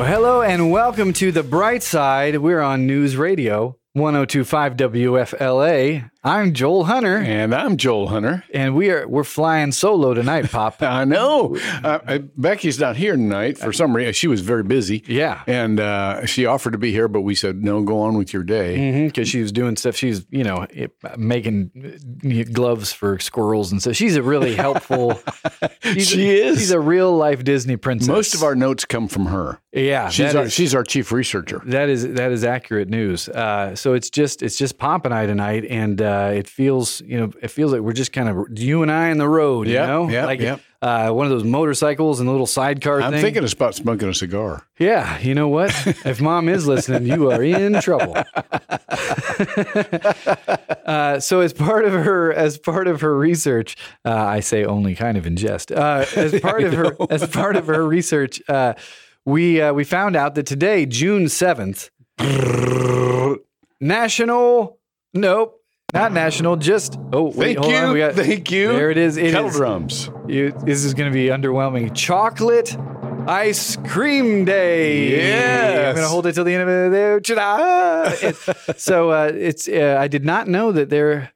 Well, hello and welcome to the bright side. We're on News Radio 1025 WFLA. I'm Joel Hunter, And I'm Joel Hunter. and we are we're flying solo tonight, Pop. I know. Uh, uh, Becky's not here tonight for some reason. She was very busy. Yeah. And uh, she offered to be here, but we said, no, go on with your day. Because she was doing stuff. She's, you know, it- making uh, gloves for squirrels and so she's a really helpful. She a, is. She's a real life Disney princess. Most of our notes come from her. yeah, She's our, is- she's our chief researcher. That is that is accurate news. Uh, so it's just it's just Pop and I tonight, and uh, it feels you know it feels like we're just kind of you and I on the road. You Yep, know, yep, like yep. Uh, one of those motorcycles and a little sidecar I'm thing. thinking about smoking a cigar. yeah, you know what? if Mom is listening, you are in trouble. uh, so as part of her as part of her research, uh, I say only kind of in jest. Uh, as part of her as part of her research, uh, we uh, we found out that today, June seventh, National. Nope, not national. Just oh wait, Thank hold you. on. We got, Thank you. There it is. It Kettle is- drums. you, this is going to be underwhelming. Chocolate ice cream day. Yes. I'm going to hold it till the end of it. There, so uh, it's. Uh, I did not know that there.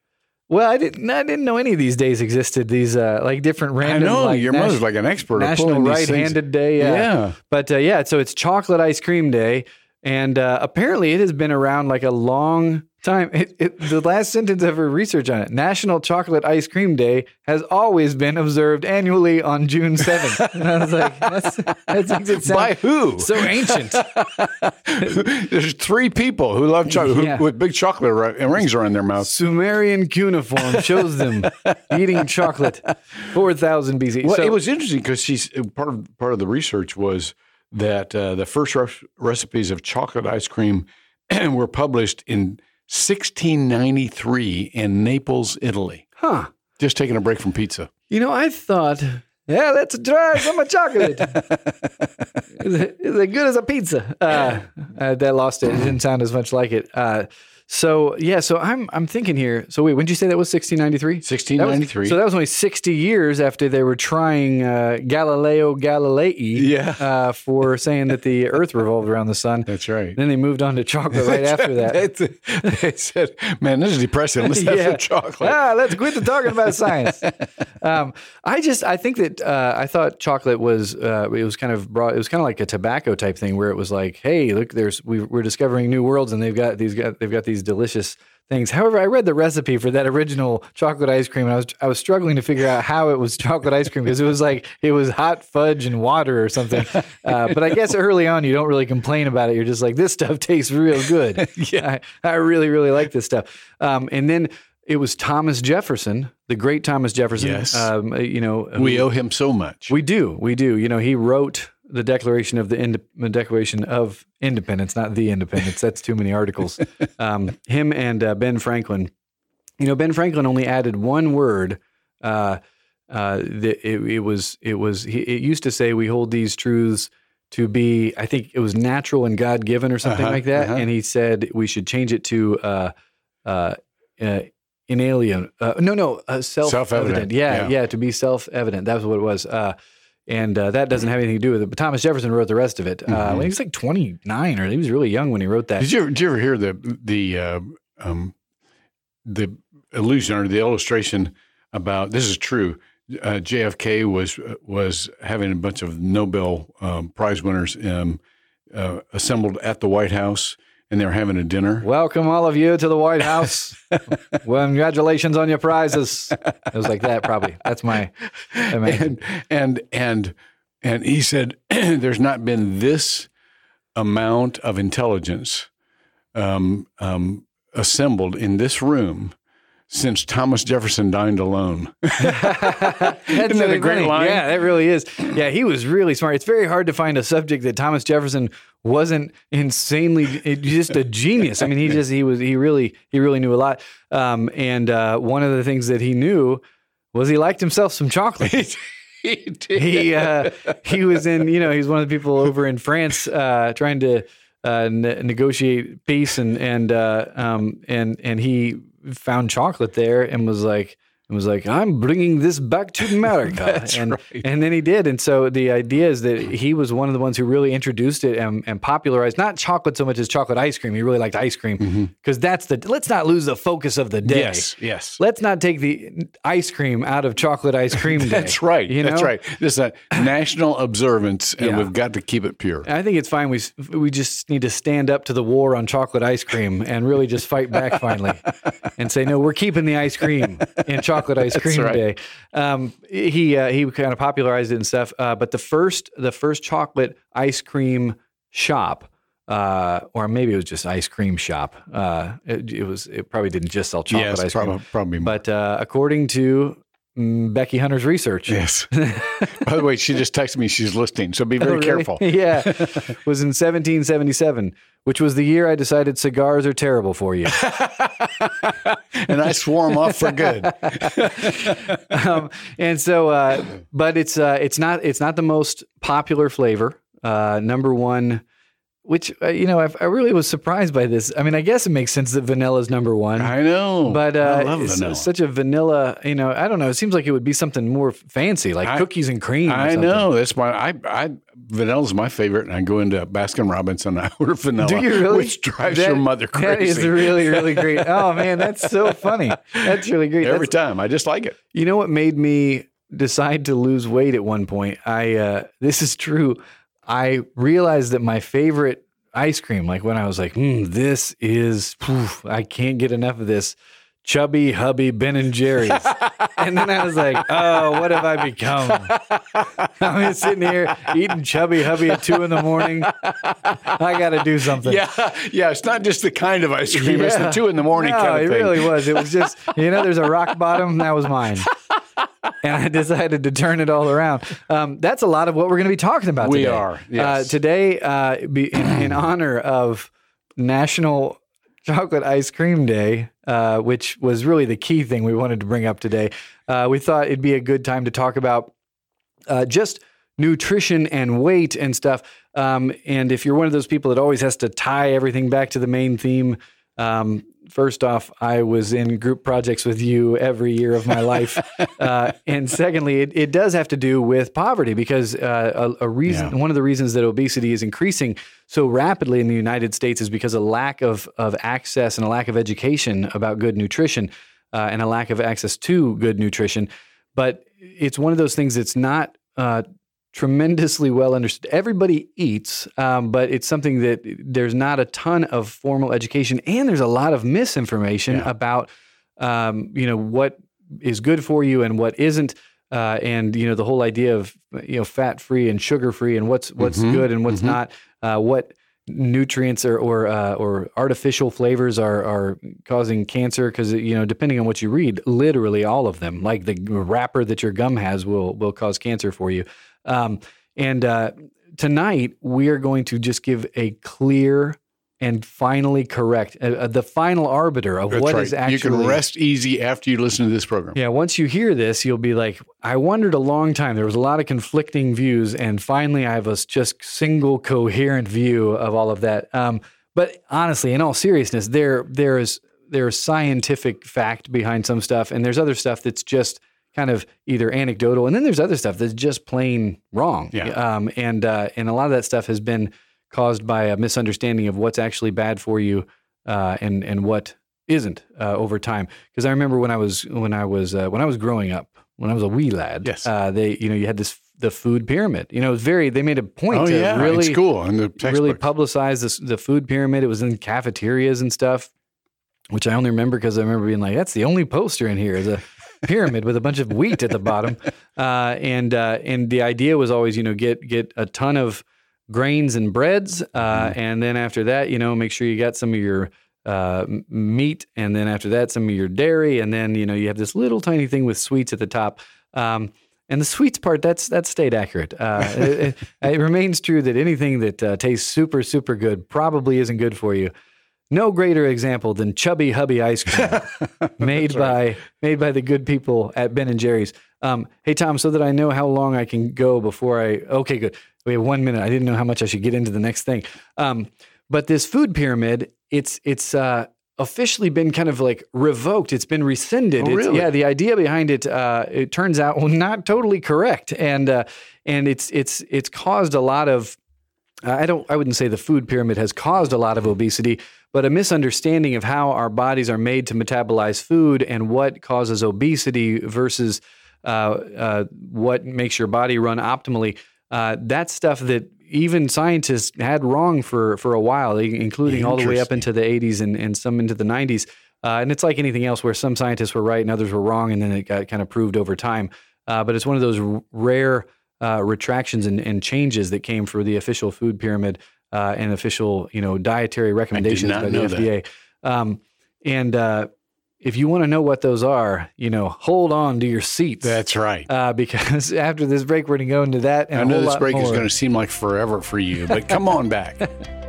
Well, I didn't. I didn't know any of these days existed. These uh, like different random. I know. like, your nat- mother's like an expert National pulling these things. Right-Handed Day. Yeah. Yeah. But uh, yeah, so it's Chocolate Ice Cream Day, and uh, apparently it has been around like a long time. It, it, the last sentence of her research on it: National Chocolate Ice Cream Day has always been observed annually on June seventh. and I was like, that's, that makes it sound By who? so ancient. There's three people who love chocolate Yeah. who, with big chocolate ri- rings around their mouth. Sumerian cuneiform shows them eating chocolate, four thousand BC. Well, so, it was interesting because she's part of part of the research was that uh, the first re- recipes of chocolate ice cream were published in 1693 in Naples, Italy. huh? Just taking a break from pizza. You know, I thought, yeah, let's try some of chocolate. is, it, is it good as a pizza? Uh, uh, that lost it. It didn't sound as much like it. Uh, so yeah, so I'm I'm thinking here. So wait, when did you say that was 1693? 1693. So that was only 60 years after they were trying uh, Galileo Galilei Yeah. uh, for saying that the Earth revolved around the sun. That's right. Then they moved on to chocolate right after that. They said, "Man, this is depressing. Let's have some chocolate." Ah, let's quit the talking about science. um, I just I think that uh, I thought chocolate was uh, it was kind of broad. It was kind of like a tobacco type thing where it was like, hey, look, there's we, we're discovering new worlds, and they've got these got they've got these delicious things. However, I read the recipe for that original chocolate ice cream, and I was I was struggling to figure out how it was chocolate ice cream because it was like it was hot fudge and water or something. Uh, but I guess early on you don't really complain about it. You're just like this stuff tastes real good. yeah, I, I really really like this stuff. Um, and then it was Thomas Jefferson, the great Thomas Jefferson. Yes. Um, you know, We owe him so much. we do, we do. You know, he wrote the Declaration of the, Declaration of Independence, not the Independence. That's too many articles. Um, him and uh, Ben Franklin. You know, Ben Franklin only added one word. Uh, uh, the, it, it was it was he, it used to say we hold these truths to be I think it was natural and God given or something Uh-huh, like that, uh-huh. and he said we should change it to uh, uh, uh, inalien. Uh, no, no, uh, self Self-evident, evident. Yeah, yeah. yeah, to be self evident. That's what it was. Uh, and uh, that doesn't have anything to do with it. But Thomas Jefferson wrote the rest of it. Uh, when he was like 29, or he was really young when he wrote that. Did you ever, did you ever hear the the uh, um, the illusion or the illustration about this is true? Uh, JFK was was having a bunch of Nobel um, Prize winners um, uh, assembled at the White House, and they were having a dinner. Welcome all of you to the White House. Congratulations on your prizes. It was like that, probably. That's my imagine. and and and and he said, "There's not been this amount of intelligence um, um, assembled in this room since Thomas Jefferson dined alone." That's Isn't that a great line? Yeah, that really is. Yeah, he was really smart. It's very hard to find a subject that Thomas Jefferson wasn't insanely just a genius. I mean, he just he was he really he really knew a lot. Um, and uh, one of the things that he knew was he liked himself some chocolate. he did. he uh, he was in you know he's one of the people over in France uh, trying to uh, ne- negotiate peace and and uh, um, and and he found chocolate there and was like and was like, "I'm bringing this back to America," and right. and then he did. And so the idea is that he was one of the ones who really introduced it and, and popularized not chocolate so much as chocolate ice cream. He really liked ice cream because that's the. Let's not lose the focus of the day. Mm-hmm. Yes, yes. Let's not take the ice cream out of chocolate ice cream day. That's right. You That's right. This is a national observance, and Yeah. we've got to keep it pure. I think it's fine. We we just need to stand up to the war on chocolate ice cream and really just fight back finally, and say no. We're keeping the ice cream in chocolate ice cream right. day. Um, he uh, he kind of popularized it and stuff. Uh, but the first the first chocolate ice cream shop. Uh, or maybe it was just ice cream shop. Uh, it, it was. It probably didn't just sell chocolate yes, ice cream. probably. But uh, according to Becky Hunter's research, yes. By the way, she just texted me she's listening, so be very Oh, really? careful. yeah. was in 1777, which was the year I decided cigars are terrible for you. and I swore them off for good. um, and so, uh, but it's uh, it's not it's not the most popular flavor. Uh, number one, which uh, you know, I, I really was surprised by this. I mean, I guess it makes sense that vanilla is number one. I know, But uh, I love it's vanilla. such a vanilla, you know. I don't know. It seems like it would be something more fancy, like I- cookies and cream. I know that's why I, I vanilla's my favorite, and I go into Baskin Robbins and I order vanilla, Do you really? which drives That- your mother crazy That is really, really great. Oh man, that's so funny. That's really great. every That's- time. I just like it. You know what made me decide to lose weight at one point? I uh, this is true. I realized that my favorite ice cream, like when I was like, mm, "This is, poof, I can't get enough of this." Chubby Hubby Ben and Jerry's, and then I was like, "Oh, what have I become?" I'm just sitting here eating Chubby Hubby at two in the morning. I got to do something. Yeah, yeah. It's not just the kind of ice cream; it's the Yeah. two in the morning no, kind it of thing. really was. It was just, you know, there's a rock bottom. That was mine. And I decided to turn it all around. Um, that's a lot of what we're going to be talking about We today. are, Uh, today, uh, be in, in honor of National Chocolate Ice Cream Day, uh, which was really the key thing we wanted to bring up today. Uh, we thought it'd be a good time to talk about uh, just nutrition and weight and stuff. Um, and if you're one of those people that always has to tie everything back to the main theme, um, first off, I was in group projects with you every year of my life. uh, and secondly, it, it does have to do with poverty because uh, a, a reason, Yeah. one of the reasons that obesity is increasing so rapidly in the United States is because of lack of, of access and a lack of education about good nutrition uh, and a lack of access to good nutrition. But it's one of those things that's not uh, tremendously well understood. Everybody eats, um, but it's something that there's not a ton of formal education, and there's a lot of misinformation Yeah. about, um, you know, what is good for you and what isn't. Uh, and you know the whole idea of you know fat free and sugar free and what's what's Mhm, good and what's mhm. not uh, what nutrients or or, uh, or artificial flavors are are causing cancer because you know depending on what you read literally all of them like the wrapper that your gum has will will cause cancer for you um, and uh, tonight we are going to just give a clear and finally correct uh, uh, the final arbiter of That's what right. is actually you can rest easy after you listen to this program. yeah, once you hear this, you'll be like, I wondered a long time. There was a lot of conflicting views, and finally, I have a just single coherent view of all of that. Um, but honestly, in all seriousness, there there is there is scientific fact behind some stuff, and there's other stuff that's just kind of either anecdotal, and then there's other stuff that's just plain wrong. Yeah. Um, and uh, and a lot of that stuff has been caused by a misunderstanding of what's actually bad for you, uh, and and what isn't uh, over time. Because I remember when I was when I was uh, when I was growing up, when I was a wee lad, Yes. uh, they you know you had this the food pyramid. You know, it was very they made a point Oh to yeah, really school in the really publicize this, the food pyramid. It was in cafeterias and stuff, which I only remember because I remember being like, "That's the only poster in here is a pyramid with a bunch of wheat at the bottom." Uh, and uh, and the idea was always, you know, get get a ton of grains and breads, uh, Mm-hmm. and then after that, you know, make sure you got some of your uh, meat, and then after that, some of your dairy, and then you know you have this little tiny thing with sweets at the top. Um, and the sweets part, that's that stayed accurate. Uh, it, it- it remains true that anything that uh, tastes super, super good probably isn't good for you. No greater example than Chubby Hubby ice cream, made by made by the good people at Ben and Jerry's. Um, hey Tom, so that I know how long I can go before I. Okay, good. We have one minute. I didn't know how much I should get into the next thing. Um, but this food pyramid, it's it's uh, officially been kind of like revoked. It's been rescinded. Oh, really? yeah, the idea behind it, uh, it turns out well, not totally correct, and uh, and it's it's it's caused a lot of. I don't. I wouldn't say the food pyramid has caused a lot of obesity, but a misunderstanding of how our bodies are made to metabolize food and what causes obesity versus uh, uh, what makes your body run optimally. Uh, that's stuff that even scientists had wrong for for a while, including all the way up into the 80s and, and some into the 90s. Uh, and it's like anything else, where some scientists were right and others were wrong, and then it got kind of proved over time. Uh, but it's one of those rare uh, retractions and, and changes that came for the official food pyramid uh, and official, you know, dietary recommendations by the. FDA. Um, and uh, if you want to know what those are, you know, hold on to your seats. That's right. uh, because after this break, we're going to go into that. And I know this break is going to seem like forever for you, but come on back.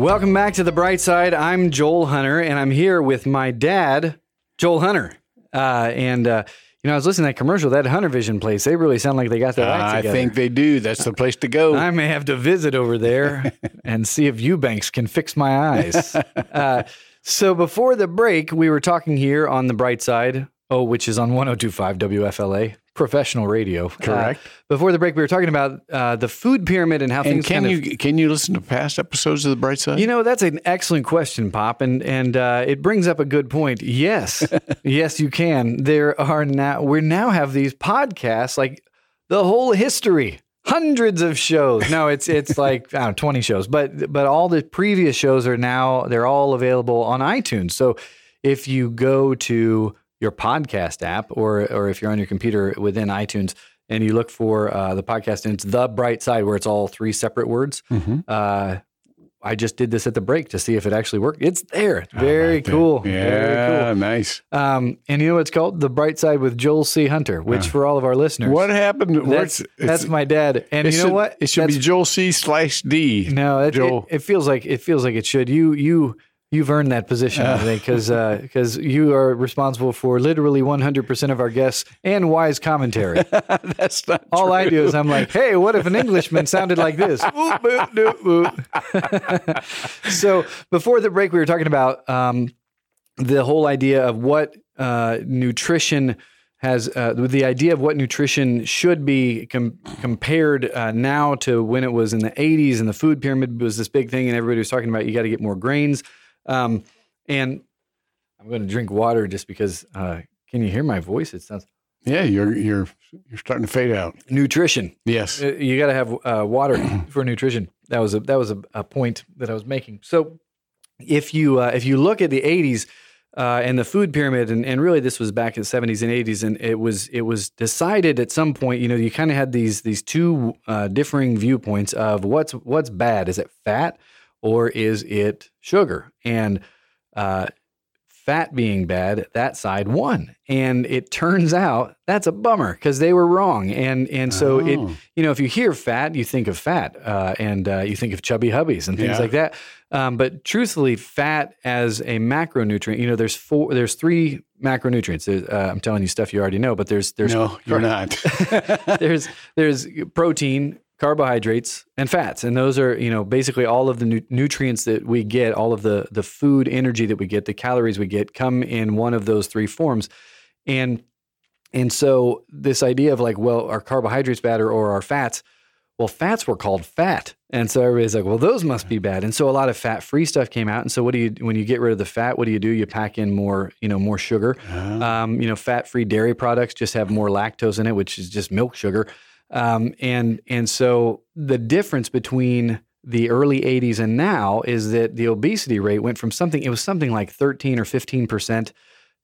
Welcome back to the bright side. I'm Joel Hunter, and I'm here with my dad, Joel Hunter. Uh, and uh, you know, I was listening to that commercial, that Hunter Vision place. They really sound like they got their act I together. think they do. That's the place to go. I may have to visit over there and see if Eubanks can fix my eyes. Uh, so before the break, we were talking here on the bright side, oh, which is on 1025 WFLA, professional radio. Uh, Correct. before the break, we were talking about uh, the food pyramid and how and things can kind of you can you listen to past episodes of The Bright Side? You know, that's an excellent question, Pop, and and uh, it brings up a good point. Yes, yes, you can. There are now we now have these podcasts, like the whole history, hundreds of shows. No, it's it's like I don't know, twenty shows, but but all the previous shows are now they're all available on iTunes. So if you go to your podcast app, or or if you're on your computer within iTunes. And you look for uh, the podcast, and it's the bright side, where it's all three separate words. Mhm. Uh, I just did this at the break to see if it actually worked. It's there. It's very cool. Yeah, Very nice. Um, and you know what's called? The Bright Side with Joel C. Hunter, which for all of our listeners, What happened? that's, that's it's- my dad. And you know should- what? It should be Joel C slash D. no. It, it, Joel. it feels like it feels like it should. You you you've earned that position, I think, because because you are responsible for literally 100 percent of our guests and wise commentary. That's not All true. I do is I'm like, hey, what if an Englishman sounded like this? Whoop, boop, doop, boop. so before the break, we were talking about um, the whole idea of what uh, nutrition has, uh, the idea of what nutrition should be com- compared uh, now to when it was in the 80s and the food pyramid was this big thing and everybody was talking about you got to get more grains. Um, and I'm going to drink water just because. Uh, can you hear my voice? It sounds Yeah, you're you're you're starting to fade out. nutrition. Yes. Uh, you got to have uh, water for nutrition. That was a that was a, a point that I was making. So if you uh, if you look at the 80s uh, and the food pyramid, and, and really this was back in the 70s and 80s, and it was it was decided at some point. You know, you kind of had these these two uh, differing viewpoints of what's what's bad. Is it fat or is it sugar? And uh, fat being bad, that side won. And it turns out that's a bummer because they were wrong. And and so it Oh. you know if you hear fat, you think of fat, uh, and uh, you think of chubby hubbies and things Yeah. like that. Um, but truthfully, fat as a macronutrient, you know, there's four, there's three macronutrients. There's, Uh, I'm telling you stuff you already know, but there's there's no, you're not. there's there's protein, carbohydrates, and fats, and those are you know basically all of the nu- nutrients that we get, all of the the food energy that we get, the calories we get, come in one of those three forms, and and so this idea of like, well, are carbohydrates bad or, or are fats? Well, fats were called fat, and so everybody's like, well, those must be bad, and so a lot of fat-free stuff came out, and so what do you when you get rid of the fat? What do you do? You pack in more, you know, more sugar. Um, you know, fat-free dairy products just have more lactose in it, which is just milk sugar. Um, and and so the difference between the early 80s and now is that the obesity rate went from something it was something like 13 or 15 percent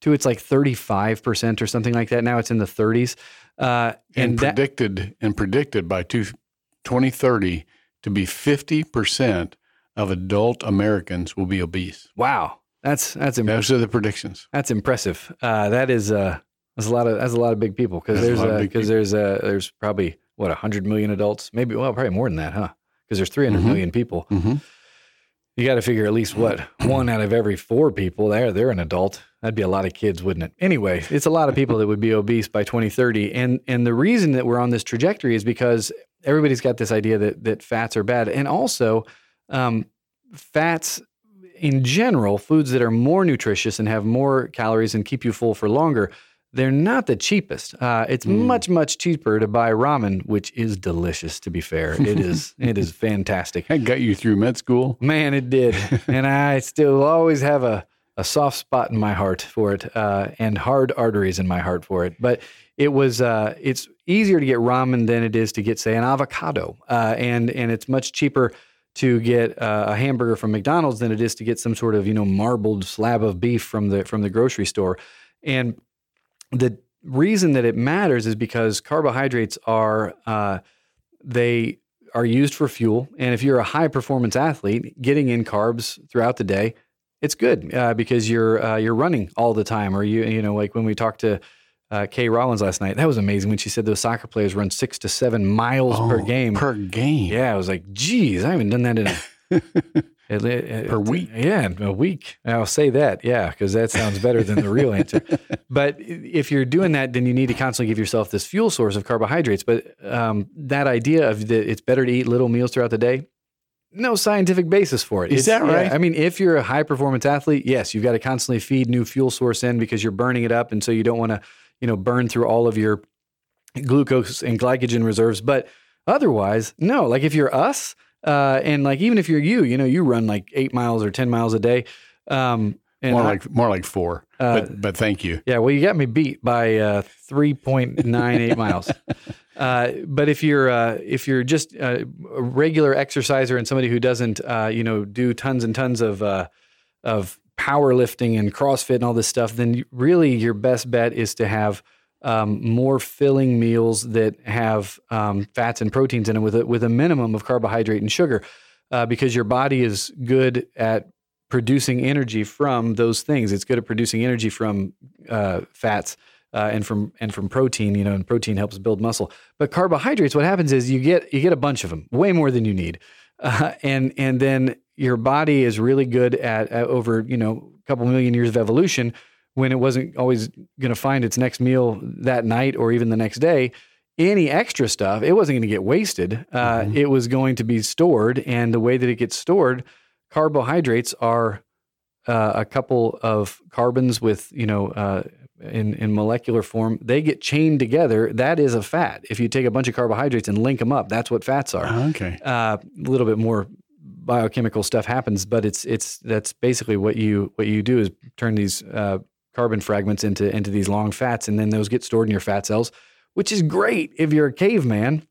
to it's like 35 percent or something like that. Now it's in the 30s. Uh, and and that, predicted and predicted by two, 2030 to be 50% of adult Americans will be obese. wow, that's that's im- Those are the predictions. that's impressive. Uh, that is uh, that's a lot of that's a lot of big people because there's lot of big because there's uh, there's probably what 100 million adults, maybe well probably more than that, huh? Because there's 300 Mhm. million people. Mhm. you got to figure at least what one out of every four people there they're an adult. That'd be a lot of kids, wouldn't it? Anyway, it's a lot of people that would be obese by 2030, and and the reason that we're on this trajectory is because everybody's got this idea that that fats are bad, and also um, fats in general, foods that are more nutritious and have more calories and keep you full for longer they're not the cheapest. Uh, it's mm. much much cheaper to buy ramen, which is delicious. To be fair, it is it is fantastic. It got you through med school, man. It did, and I still always have a a soft spot in my heart for it, uh, and hard arteries in my heart for it. But it was uh, it's easier to get ramen than it is to get say an avocado, uh, and and it's much cheaper to get uh, a hamburger from McDonald's than it is to get some sort of you know marbled slab of beef from the from the grocery store, and the reason that it matters is because carbohydrates are uh, they are used for fuel, and if you're a high performance athlete, getting in carbs throughout the day, it's good uh, because you're uh, you're running all the time, or you you know like when we talked to uh, Kay Rollins last night. That was amazing when she said those soccer players run six to seven miles oh, per game. Per game. Yeah, I was like, geez, I haven't done that in a, it, it, per week. Yeah, a week. I'll say that. Yeah, because that sounds better than the real answer. But if you're doing that, then you need to constantly give yourself this fuel source of carbohydrates. But um, that idea of that it's better to eat little meals throughout the day, no scientific basis for it. Is it's, that right? Yeah, I mean, if you're a high performance athlete, yes, you've got to constantly feed new fuel source in because you're burning it up, and so you don't want to, you know, burn through all of your glucose and glycogen reserves. But otherwise, no. Like if you're us uh, and like even if you're you, you know, you run like eight miles or ten miles a day. Um, more I, like more like four. Uh, but but thank you. Yeah, well, you got me beat by uh, three point nine eight miles. Uh, but if you're uh, if you're just a regular exerciser and somebody who doesn't uh, you know do tons and tons of uh, of powerlifting and CrossFit and all this stuff, then really your best bet is to have um, more filling meals that have um, fats and proteins in them with a, with a minimum of carbohydrate and sugar, uh, because your body is good at producing energy from those things. It's good at producing energy from uh, fats. Uh, and from and from protein, you know, and protein helps build muscle. But carbohydrates, what happens is you get you get a bunch of them, way more than you need, uh, and and then your body is really good at, at over you know a couple million years of evolution when it wasn't always going to find its next meal that night or even the next day, any extra stuff, it wasn't going to get wasted. Uh, mm-hmm. It was going to be stored. And the way that it gets stored, carbohydrates are uh, a couple of carbons with, you know, uh, in, in molecular form, they get chained together. That is a fat. If you take a bunch of carbohydrates and link them up, that's what fats are. okay. Uh, a little bit more biochemical stuff happens, but it's it's that's basically what you what you do is turn these uh, carbon fragments into into these long fats, and then those get stored in your fat cells, which is great if you're a caveman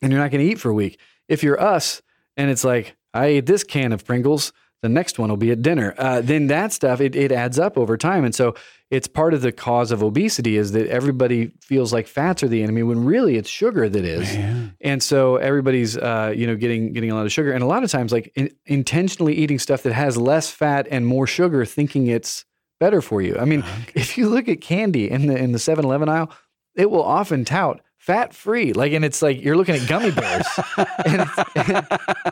and you're not going to eat for a week. If you're us and it's like I ate this can of Pringles, the next one will be at dinner. Uh, then that stuff it, it adds up over time, and so it's part of the cause of obesity is that everybody feels like fats are the enemy when really it's sugar that is. Man. And so everybody's uh, you know getting getting a lot of sugar, and a lot of times like in, intentionally eating stuff that has less fat and more sugar, thinking it's better for you. I mean, okay. if you look at candy in the in the 7-Eleven aisle, it will often tout fat free. Like, and it's like you're looking at gummy bears, and, and,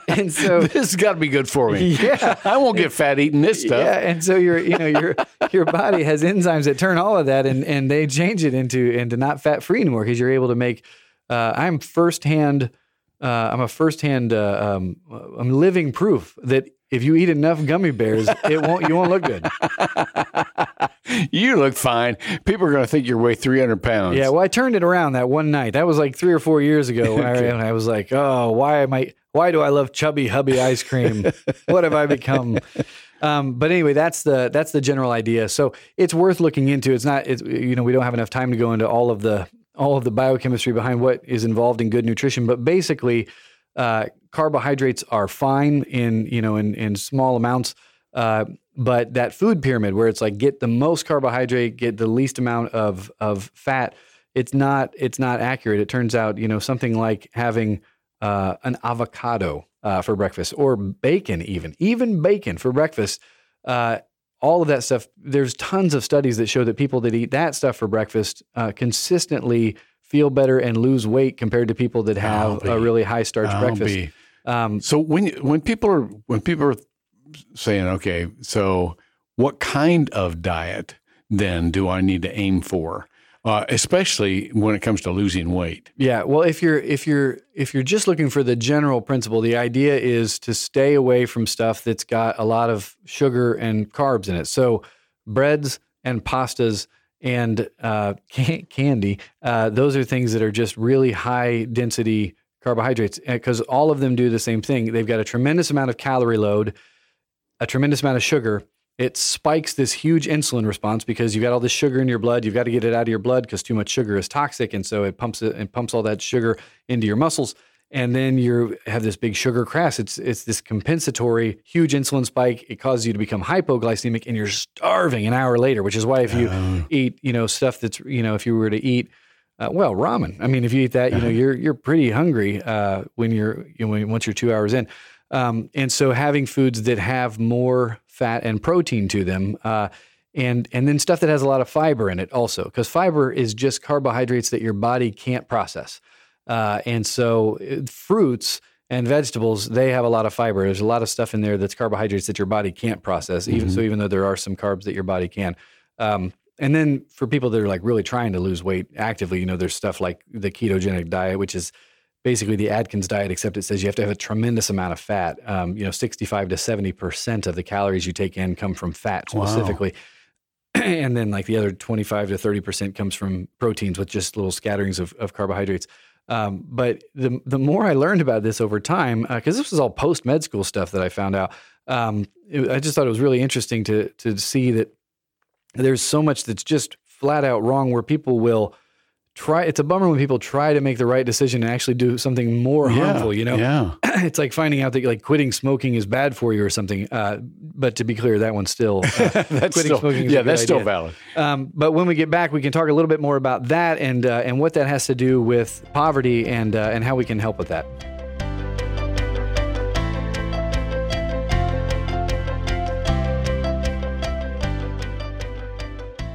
and, so this has got to be good for me. Yeah, I won't get fat eating this stuff. Yeah, and so your you know your your body has enzymes that turn all of that, and and they change it into into not fat free anymore because you're able to make. Uh, I'm firsthand. Uh, I'm a firsthand. Uh, um, I'm living proof that if you eat enough gummy bears, it won't. You won't look good. you look fine. People are going to think you weigh 300 pounds. Yeah. Well, I turned it around that one night. That was like three or four years ago. When okay. I, I was like, oh, why am I? Why do I love chubby hubby ice cream? what have I become? Um, but anyway, that's the that's the general idea. So it's worth looking into. It's not. It's you know we don't have enough time to go into all of the all of the biochemistry behind what is involved in good nutrition. But basically, uh, carbohydrates are fine in you know in in small amounts. Uh, but that food pyramid where it's like get the most carbohydrate, get the least amount of of fat, it's not it's not accurate. It turns out you know something like having uh, an avocado uh, for breakfast or bacon, even even bacon for breakfast. All of that stuff. There's tons of studies that show that people that eat that stuff for breakfast uh, consistently feel better and lose weight compared to people that have a really high starch breakfast. Um, so when when people are when people are saying, okay, so what kind of diet then do I need to aim for? Uh, especially when it comes to losing weight. Yeah, well, if you're if you're if you're just looking for the general principle, the idea is to stay away from stuff that's got a lot of sugar and carbs in it. So breads and pastas and uh, can- candy, uh, those are things that are just really high density carbohydrates because all of them do the same thing. They've got a tremendous amount of calorie load, a tremendous amount of sugar. It spikes this huge insulin response because you've got all this sugar in your blood. You've got to get it out of your blood because too much sugar is toxic, and so it pumps it and pumps all that sugar into your muscles. And then you have this big sugar crash. It's it's this compensatory huge insulin spike. It causes you to become hypoglycemic, and you're starving an hour later. Which is why if you eat, you know, stuff that's you know, if you were to eat uh, well, ramen. I mean, if you eat that, you know, you're you're pretty hungry uh, when you're you know, when, once you're two hours in. Um, and so having foods that have more fat and protein to them, uh, and and then stuff that has a lot of fiber in it also, because fiber is just carbohydrates that your body can't process. Uh, and so uh, fruits and vegetables they have a lot of fiber. There's a lot of stuff in there that's carbohydrates that your body can't process. Even so, even though there are some carbs that your body can. Um, and then for people that are like really trying to lose weight actively, you know, there's stuff like the ketogenic diet, which is basically the Atkins diet, except it says you have to have a tremendous amount of fat. Um, you know, 65 to 70% of the calories you take in come from fat specifically. and then like the other 25 to 30% comes from proteins with just little scatterings of, of carbohydrates. Um, but the, the more I learned about this over time, because this was all post med school stuff that I found out, um, it- I just thought it was really interesting to, to see that there's so much that's just flat out wrong where people will try it's a bummer when people try to make the right decision and actually do something more harmful you know Yeah. it's like finding out that like quitting smoking is bad for you or something uh, but to be clear that one's still uh, That's quitting still, smoking yeah, that's still valid. um, but when we get back we can talk a little bit more about that and uh, and what that has to do with poverty and uh, and how we can help with that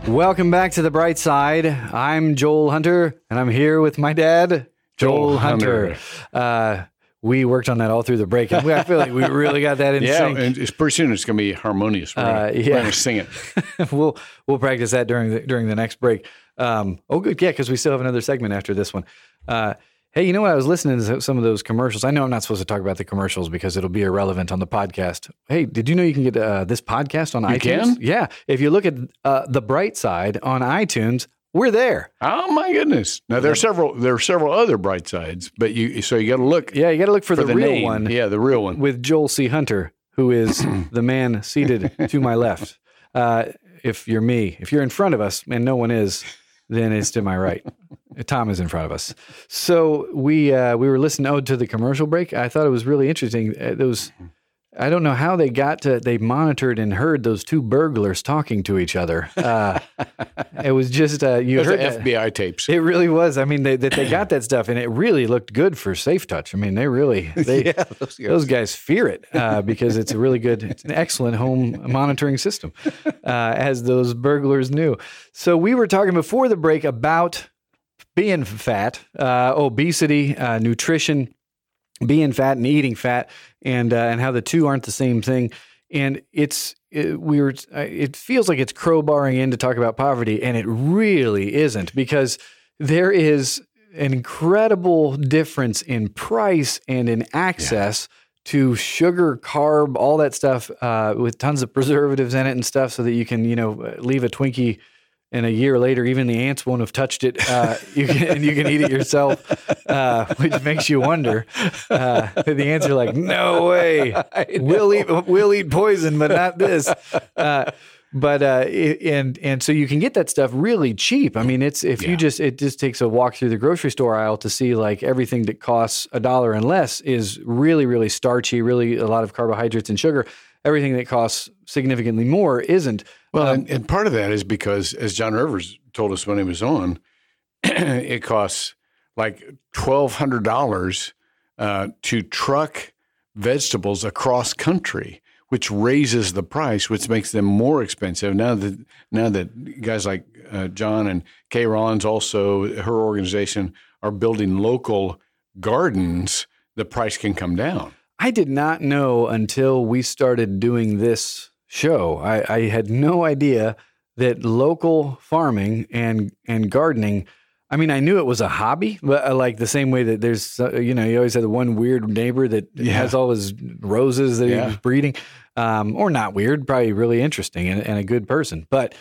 Welcome back to the bright side. I'm Joel Hunter, and I'm here with my dad, Joel, Joel Hunter. Uh, we worked on that all through the break, and we, I feel like we really got that in Yeah, sync. and it's pretty soon it's going to be harmonious. We're Uh, going yeah. to sing it. we'll we'll practice that during the during the next break. Um, oh, good, yeah, because we still have another segment after this one. Uh, hey, you know what? I was listening to some of those commercials. I know I'm not supposed to talk about the commercials because it'll be irrelevant on the podcast. Hey, did you know you can get uh, this podcast on iTunes? can? Yeah, if you look at uh, the bright side on iTunes, we're there. Oh my goodness! Now there are several. There are several other bright sides, but you so you got to look Yeah, you got to look for, for the, the, real name. one Yeah, the real one. with Joel C. Hunter, who is the man seated to my left. Uh, if you're me, if you're in front of us and no one is, then it's to my right. Tom is in front of us. So we uh, we were listening oh, to the commercial break. I thought it was really interesting. Uh, those I don't know how they got to. They monitored and heard those two burglars talking to each other. Uh, it was just uh, you Those are heard that. FBI tapes. It really was. I mean, they, that they got that stuff, and it really looked good for Safe Touch. I mean, they really they those those guys fear it uh, because it's a really good, it's an excellent home monitoring system, uh, as those burglars knew. So we were talking before the break about being fat, uh, obesity, uh, nutrition, being fat and eating fat, and uh, and how the two aren't the same thing. And it's it, we were. uh, It feels like it's crowbarring in to talk about poverty, and it really isn't because there is an incredible difference in price and in access to sugar, carb, all that stuff uh, with tons of preservatives in it and stuff, so that you can you know leave a Twinkie. And a year later, even the ants won't have touched it. Uh, you can, and you can eat it yourself, uh, which makes you wonder. Uh, the ants are like, "No way, we'll eat we'll eat poison, but not this." Uh, but uh, and and so you can get that stuff really cheap. I mean, it's if you just it just takes a walk through the grocery store aisle to see like everything that costs a dollar and less is really really starchy, really a lot of carbohydrates and sugar. Everything that costs significantly more isn't. Well, and, and part of that is because, as John Rivers told us when he was on, it costs like twelve hundred dollars uh, to truck vegetables across country, which raises the price, which makes them more expensive. Now that now that guys like uh, John and Kay Rollins, also her organization, are building local gardens, the price can come down. I did not know until we started doing this show. I, I had no idea that local farming and and gardening. I mean, I knew it was a hobby, but uh, like the same way that there's, uh, you know, you always have the one weird neighbor that Yeah. has all his roses that Yeah. he's breeding, um, or not weird, probably really interesting and, and a good person, but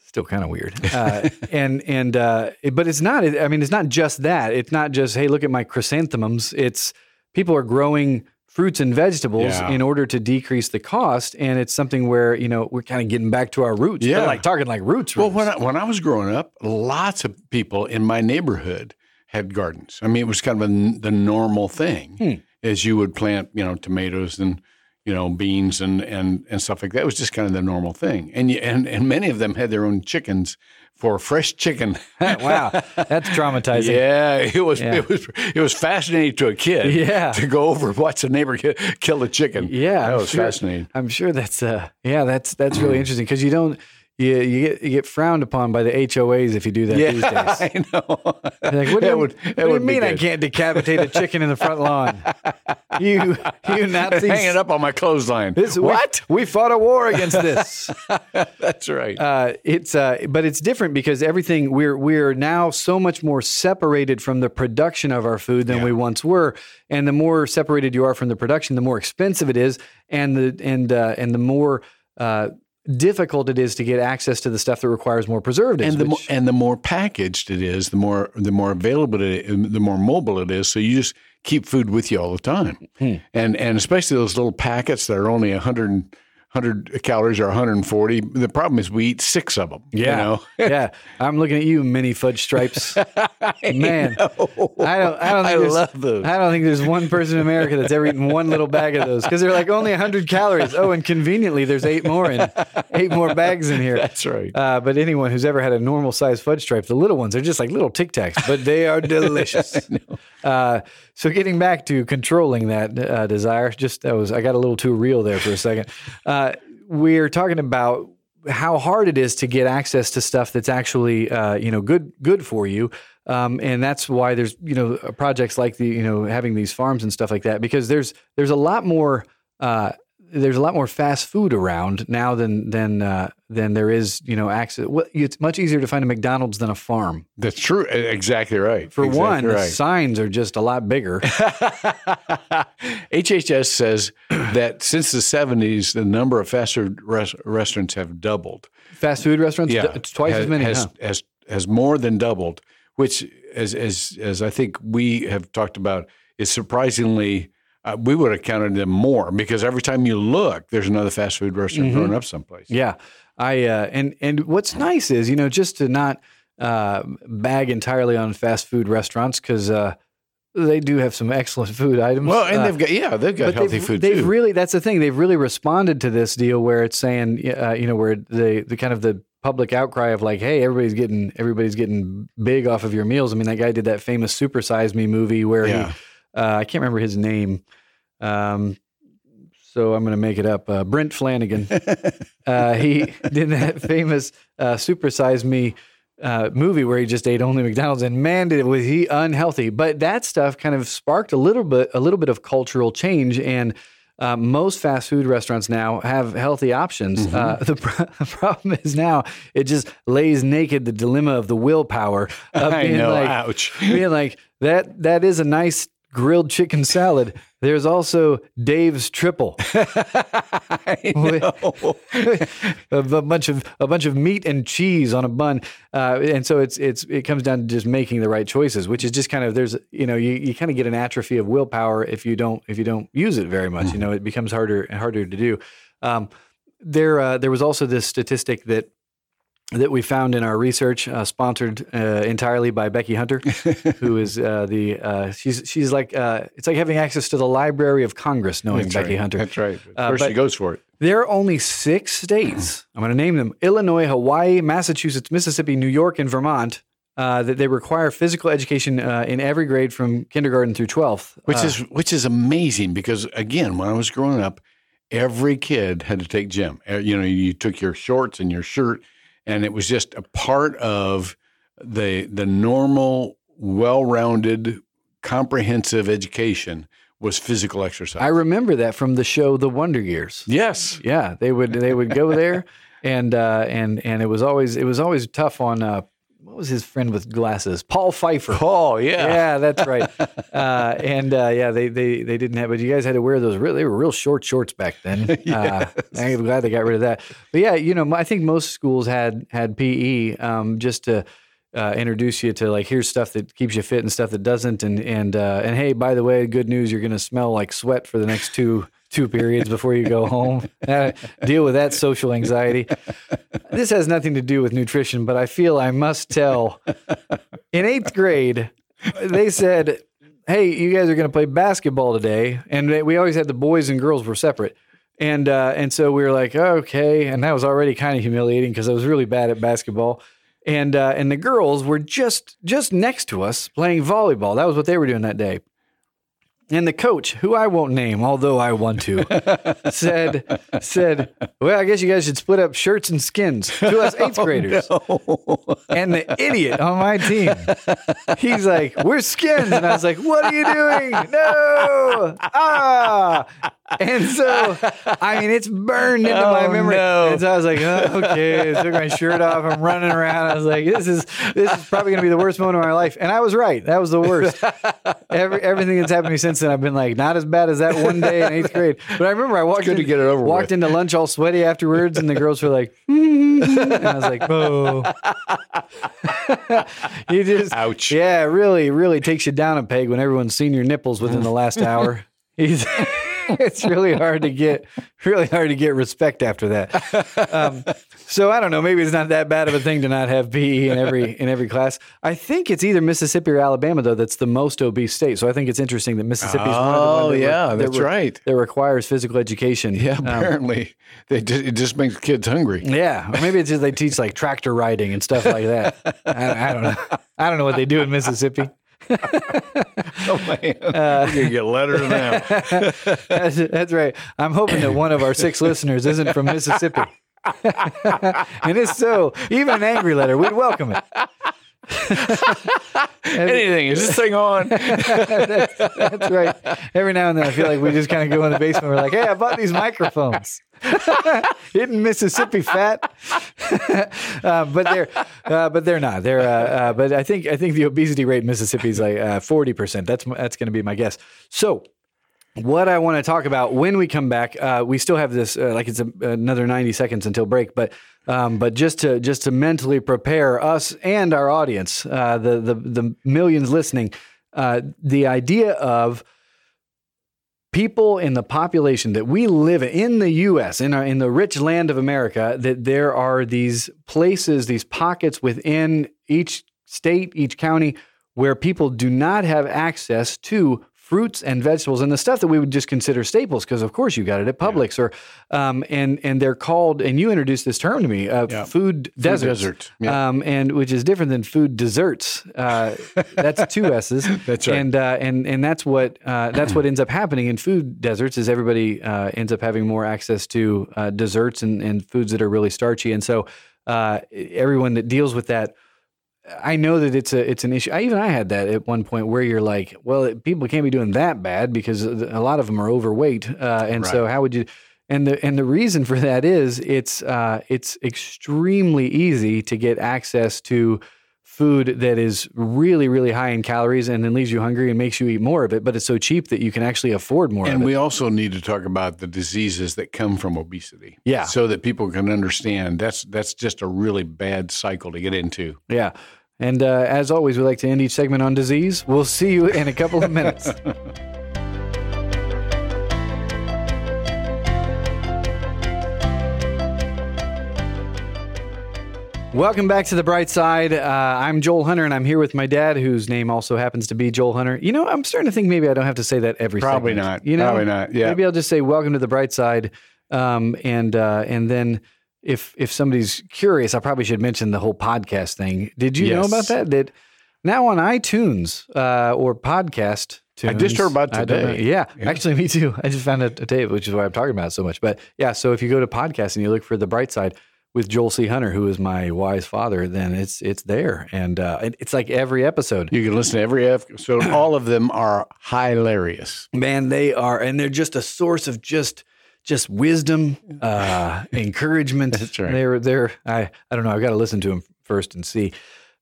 still kind of weird. Uh, and and uh, it- but it's not. I mean, it's not just that. It's not just hey, look at my chrysanthemums. It's people are growing fruits and vegetables Yeah. in order to decrease the cost, and it's something where you know we're kind of getting back to our roots. Yeah. like talking like roots. Well, roots. when I, when I was growing up, lots of people in my neighborhood had gardens. I mean, it was kind of a, the normal thing, Hmm. as you would plant, you know, tomatoes and you know beans and and and stuff like that. It was just kind of the normal thing, and you, and and many of them had their own chickens for fresh chicken. wow, that's traumatizing. Yeah, it was Yeah. it was it was fascinating to a kid. Yeah. to go over and watch a neighbor ki- kill a chicken. Yeah, that I'm was sure. fascinating. I'm sure that's uh yeah that's that's really interesting because you don't you you get you get frowned upon by the HOAs if you do that Yeah, these days. I know. Like, what do you, would- what that do you mean I can't decapitate a chicken in the front lawn? You you Nazis! Hang it up on my clothesline. This, what? We, fought a war against this. That's right. uh, it's uh, but it's different because everything we're we're now so much more separated from the production of our food than we once were, and the more separated you are from the production, the more expensive it is, and the and uh, and the more uh, difficult it is to get access to the stuff that requires more preservatives. and the more, which- and the more packaged it is, the more the more available it is, the more mobile it is. So you just keep food with you all the time, Hmm. and and especially those little packets that are only 100, 100 calories or 140. The problem is we eat six of them. yeah, you know? yeah. I'm looking at you, mini fudge stripes. Man, I don't. I don't. Think I there's- love those. I don't think there's one person in America that's ever eaten one little bag of those because they're like only 100 calories. Oh, and conveniently, there's eight more in eight more bags in here. That's right. Uh, but anyone who's ever had a normal size fudge stripe, the little ones, they're just like little Tic Tacs, but they are delicious. uh, so getting back to controlling that uh, desire, just that was I got a little too real there for a second. Uh, we're talking about how hard it is to get access to stuff that's actually uh, you know good good for you. Um, and that's why there's you know projects like the you know having these farms and stuff like that because there's there's a lot more uh, there's a lot more fast food around now than than uh, than there is you know access. Well, it's much easier to find a McDonald's than a farm. That's true. Exactly right. For exactly one, the right. signs are just a lot bigger. HHS says that since the 70s, the number of fast food res- restaurants have doubled. Fast food restaurants, Yeah, it's twice has, as many. Has, huh? has has more than doubled, which, as as as I think we have talked about, is surprisingly. Uh, we would have counted them more because every time you look, there's another fast food restaurant Mm-hmm. growing up someplace. Yeah, I uh, and and what's nice is you know just to not uh, bag entirely on fast food restaurants because uh, they do have some excellent food items. Well, and Uh, they've got yeah, they've got healthy they've, food they've too. really that's the thing they've really responded to this deal where it's saying uh, you know where the the kind of the public outcry of like hey everybody's getting everybody's getting big off of your meals i mean that guy did that famous super size me movie where Yeah. he uh, i can't remember his name um, so i'm going to make it up uh, brent flanagan uh, he did that famous uh, super size me uh, movie where he just ate only McDonald's, and man, did it, was he unhealthy. But that stuff kind of sparked a little bit, a little bit of cultural change, and uh, most fast food restaurants now have healthy options. Mm-hmm. Uh, the, pro- the problem is now it just lays naked the dilemma of the willpower of I being know. like, ouch. being like that. That is a nice grilled chicken salad. There's also Dave's triple. A, a bunch of a bunch of meat and cheese on a bun, uh, and so it's it's it comes down to just making the right choices, which is just kind of there's you know you, you kind of get an atrophy of willpower if you don't if you don't use it very much. You know, it becomes harder and harder to do. Um, there uh, there was also this statistic that that we found in our research, uh, sponsored uh, entirely by Becky Hunter, who is uh, the uh, she's she's like uh, it's like having access to the Library of Congress, knowing That's Becky right. Hunter. That's right. Of Uh, she goes for it. There are only six states. I'm going to name them: Illinois, Hawaii, Massachusetts, Mississippi, New York, and Vermont. Uh, that they require physical education uh, in every grade from kindergarten through 12th. which is which is amazing because again, when I was growing up, every kid had to take gym. You know, you took your shorts and your shirt, and it was just a part of the the normal, well-rounded, comprehensive education was physical exercise. I remember that from the show The Wonder Years. yes. Yeah, they would they would go there, and uh, and and it was always it was always tough on uh, what was his friend with glasses, Paul Pfeiffer. Oh yeah. Yeah, that's right. Uh, and uh, yeah, they, they they didn't have, but you guys had to wear those. Real, they were real short shorts back then. uh, I'm glad they got rid of that. But yeah, you know, I think most schools had had PE um, just to. Uh, introduce you to like here's stuff that keeps you fit and stuff that doesn't and and uh, and hey by the way good news you're gonna smell like sweat for the next two two periods before you go home. Uh, deal with that social anxiety. This has nothing to do with nutrition but I feel I must tell. In eighth grade they said, "Hey, you guys are going to play basketball today," and they- we always had the boys and girls were separate, and uh, and so we were like, "Okay," and that was already kind of humiliating because I was really bad at basketball, and uh, and the girls were just just next to us playing volleyball. That was what they were doing that day. And the coach, who I won't name, although I want to, said, said, "Well, I guess you guys should split up shirts and skins to us eighth graders." And the idiot on my team, he's like, "We're skins," and I was like, "What are you doing? No! Ah!" And so, I mean, it's burned into my Oh, memory. no. And so I was like, oh, "Okay," I took my shirt off. I'm running around. I was like, "This is this is probably going to be the worst moment of my life." And I was right. That was the worst. Every, everything that's happened to me since then, I've been like, not as bad as that one day in eighth grade. But I remember I walked good to get it over walked with. into lunch all sweaty afterwards, and the girls were like, and I was like, "Oh." you just Ouch. Yeah, really, really takes you down a peg when everyone's seen your nipples within the last hour. He's, it's really hard to get, really hard to get respect after that. Um, so I don't know. Maybe it's not that bad of a thing to not have PE in every in every class. I think it's either Mississippi or Alabama though that's the most obese state. So I think it's interesting that Mississippi is one of the Oh, ones re- yeah, that that's re- right. That requires physical education. Yeah, Um, apparently they just, it just makes kids hungry. yeah, or maybe it's just they teach like tractor riding and stuff like that. I, I don't know. I don't know what they do in Mississippi. Oh man, uh, You're gonna get letters now. That's, that's right. I'm hoping that one of our six listeners isn't from Mississippi. and if so, even an angry letter, we'd welcome it. Anything is this thing on? That's right. Every now and then, I feel like we just kind of go in the basement. We're like, "Hey, I bought these microphones." Isn't Mississippi fat? uh, but they're, uh, but they're not. They're, uh, uh, but I think I think the obesity rate in Mississippi is like forty percent. That's that's going to be my guess. So, what I want to talk about when we come back, uh, we still have this uh, like it's a, another ninety seconds until break, but um, but just to just to mentally prepare us and our audience, uh, the the the millions listening, uh, the idea of people in the population that we live in, in the U.S. in our, in the rich land of America, that there are these places, these pockets within each state, each county, where people do not have access to fruits and vegetables and the stuff that we would just consider staples because of course you got it at Publix or um, and and they're called and you introduced this term to me uh, Yeah. food deserts deserts, yeah. um, and which is different than food desserts uh, that's two s's That's right. and uh, and and that's what uh, that's what ends up happening in food deserts is everybody uh, ends up having more access to uh, desserts and, and foods that are really starchy and so uh, everyone that deals with that I know that it's a it's an issue. I, even I had that at one point where you're like, well, it- people can't be doing that bad because a lot of them are overweight, uh, and so how would you? And the and the reason for that is it's uh, it's extremely easy to get access to food that is really really high in calories and then leaves you hungry and makes you eat more of it. But it's so cheap that you can actually afford more And of it. we also need to talk about the diseases that come from obesity. Yeah. So that people can understand that's that's just a really bad cycle to get into. Yeah. And uh, as always, we like to end each segment on disease. We'll see you in a couple of minutes. Welcome back to the bright side. Uh, I'm Joel Hunter, and I'm here with my dad, whose name also happens to be Joel Hunter. You know, I'm starting to think maybe I don't have to say that every Probably segment. not. You know, Probably not. Yeah. Maybe I'll just say "Welcome to the bright side," um, and uh, and then if if somebody's curious, I probably should mention the whole podcast thing. Did you know about that? That now on iTunes uh, or podcast. I just heard about I don't know. today. Yeah, Yeah. actually, me too. I just found a, a tape, which is why I'm talking about it so much. But yeah, so if you go to podcast and you look for the bright side, with Joel C. Hunter, who is my wise father, then it's it's there, and uh, it- it's like every episode. You can listen to every episode. All of them are hilarious. Man, they are, and they're just a source of just just wisdom, uh, encouragement. That's right. They're they're I I don't know. I've got to listen to them first and see.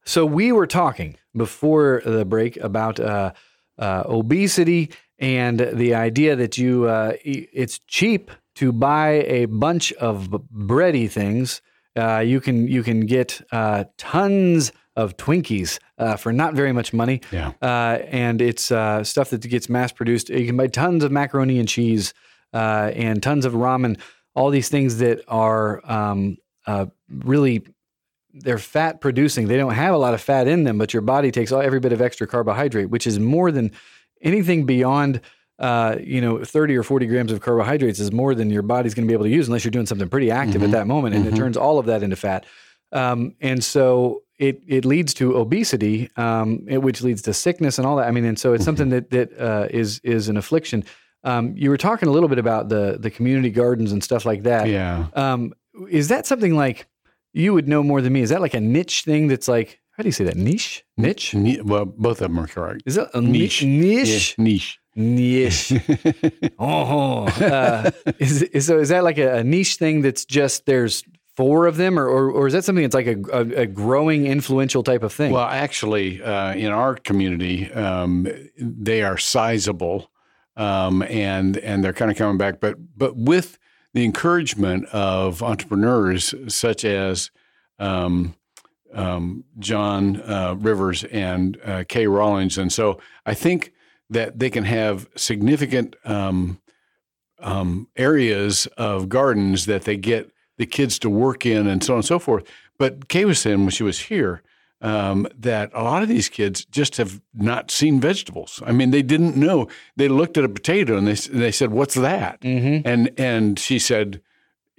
So we were talking before the break about uh, uh, obesity and the idea that you uh, it's cheap to buy a bunch of bready things. Uh, you can you can get uh, tons of Twinkies uh, for not very much money Yeah. uh, and it's uh, stuff that gets mass produced. You can buy tons of macaroni and cheese uh, and tons of ramen. All these things that are um, uh, really they're fat producing. They don't have a lot of fat in them, but your body takes all, every bit of extra carbohydrate, which is more than anything beyond. Uh, you know, 30 or 40 grams of carbohydrates is more than your body's going to be able to use unless you're doing something pretty active at that moment. And it turns all of that into fat. Um, and so it it leads to obesity, um, it- which leads to sickness and all that. I mean, and so it's something that that uh, is is an affliction. Um, you were talking a little bit about the the community gardens and stuff like that. Yeah. Um, is that something like you would know more than me? Is that like a niche thing that's like how do you say that niche niche? Ni- Well, both of them are correct. Is that a Niche. niche? Yeah, niche. Niche. oh, uh, is, is so? Is that like a, a niche thing that's just there's four of them, or or, or is that something that's like a, a, a growing influential type of thing? Well, actually, uh, in our community, um, they are sizable, um, and and they're kind of coming back. But but with the encouragement of entrepreneurs such as um, um, John uh, Rivers and uh, Kay Rawlings, and so I think that they can have significant um, um, areas of gardens that they get the kids to work in, and so on and so forth. But Kay was saying when she was here um, that a lot of these kids just have not seen vegetables. I mean, they didn't know. They looked at a potato and they they said, "What's that?" mm-hmm. And and she said,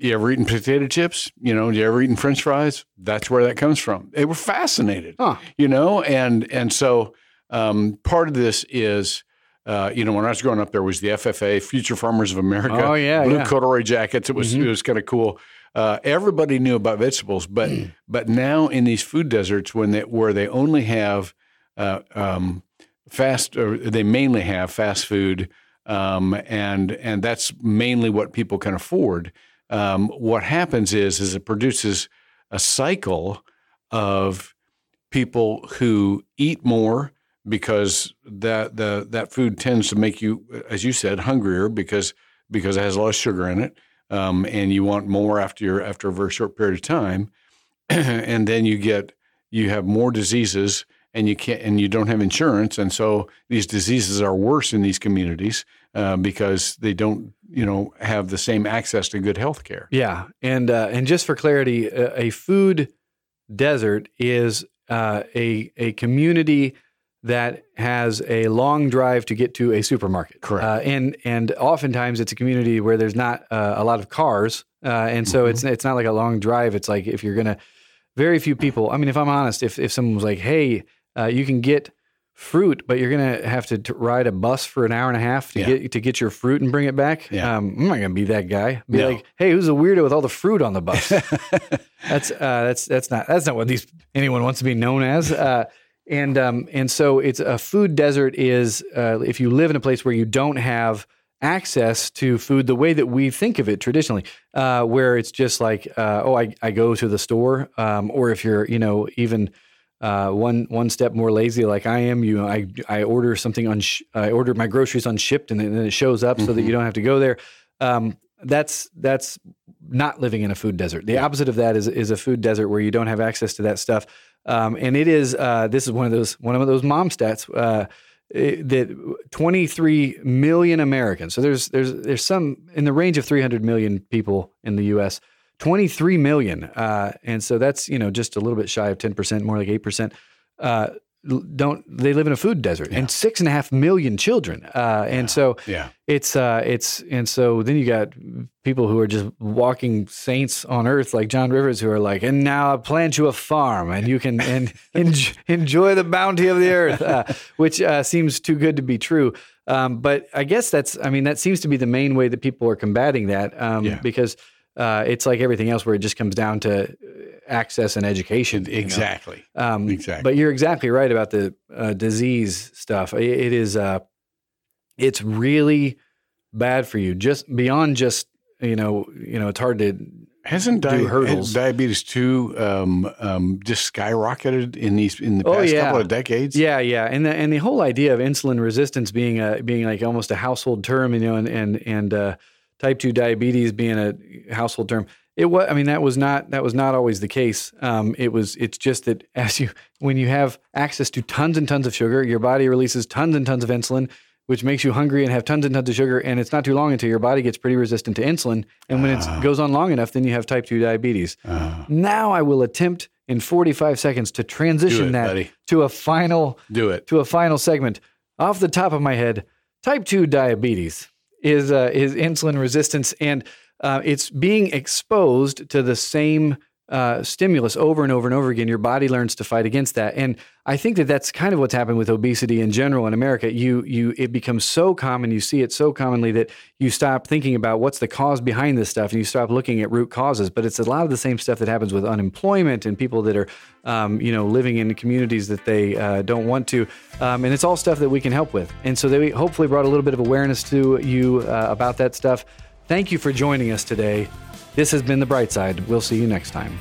"You ever eaten potato chips? You know, you ever eaten French fries? That's where that comes from." They were fascinated, Huh. you know, and and so um, part of this is. Uh, you know, when I was growing up, there was the FFA, Future Farmers of America, Oh, yeah, blue yeah. corduroy jackets. It was Mhm. it was kind of cool. Uh, everybody knew about vegetables, but but now in these food deserts, when they where they only have uh, um, fast, or they mainly have fast food, um, and and that's mainly what people can afford. Um, what happens is is it produces a cycle of people who eat more because that the that food tends to make you, as you said, hungrier because because it has a lot of sugar in it, um, and you want more after your after a very short period of time, and then you get you have more diseases and you can't and you don't have insurance, and so these diseases are worse in these communities uh, because they don't you know have the same access to good health care. Yeah, and uh, and just for clarity, a, a food desert is uh, a a community that has a long drive to get to a supermarket. Correct. Uh, and and oftentimes it's a community where there's not uh, a lot of cars, uh, and so it's it's not like a long drive. It's like if you're gonna, very few people. I mean, if I'm honest, if if someone was like, hey, uh, you can get fruit, but you're gonna have to t- ride a bus for an hour and a half to Yeah. get to get your fruit and bring it back. Yeah. Um, I'm not gonna be that guy. Be No. like, hey, who's a weirdo with all the fruit on the bus? that's uh, that's that's not that's not what these anyone wants to be known as. Uh, and um, and so it's a food desert is uh, if you live in a place where you don't have access to food the way that we think of it traditionally, uh, where it's just like uh, oh I, I go to the store, um, or if you're you know even uh, one one step more lazy like I am, you know, I I order something on I order my groceries unshipped and then it shows up so that you don't have to go there. Um, that's that's not living in a food desert. The opposite of that is is a food desert where you don't have access to that stuff. Um, and it is uh, this is one of those one of those mom stats uh, it- that 23 million Americans. So there's there's there's some in the range of 300 million people in the U.S. 23 million, uh, and so that's you know just a little bit shy of 10 percent, more like eight percent. Uh, don't they live in a food desert and six and a half million children uh, and so Yeah. it's uh it's and so then you got people who are just walking saints on earth like John Rivers who are like and now I plant you a farm and you can and enjoy, enjoy the bounty of the earth uh, which uh, seems too good to be true um, but I guess that's I mean that seems to be the main way that people are combating that um, Yeah. because uh, it's like everything else where it just comes down to uh, access and education. you know? Exactly. Um, Exactly. But you're exactly right about the uh, disease stuff. It, it is, uh, it's really bad for you. Just beyond just you know, you know, it's hard to. Hasn't di- hurdles. diabetes two um, um, just skyrocketed in these in the Oh, past yeah. couple of decades? Yeah, yeah, and the and the whole idea of insulin resistance being a being like almost a household term, you know, and and and uh, type two diabetes being a household term. It was. I mean, that was not that was not always the case. Um, it was. It's just that as you when you have access to tons and tons of sugar, your body releases tons and tons of insulin, which makes you hungry and have tons and tons of sugar. And it's not too long until your body gets pretty resistant to insulin. And when Ah. it goes on long enough, then you have type two diabetes. Uh, Now I will attempt in 45 seconds to transition it, that buddy. to a final do it. to a final segment. Off the top of my head, type 2 diabetes is uh, is insulin resistance and uh, it's being exposed to the same uh, stimulus over and over and over again. Your body learns to fight against that, and I think that that's kind of what's happened with obesity in general in America. You you it becomes so common, you see it so commonly that you stop thinking about what's the cause behind this stuff, and you stop looking at root causes. But it's a lot of the same stuff that happens with unemployment and people that are, um, you know, living in communities that they uh, don't want to, um, and it's all stuff that we can help with. And so they hopefully brought a little bit of awareness to you uh, about that stuff. Thank you for joining us today. This has been The Bright Side. We'll see you next time.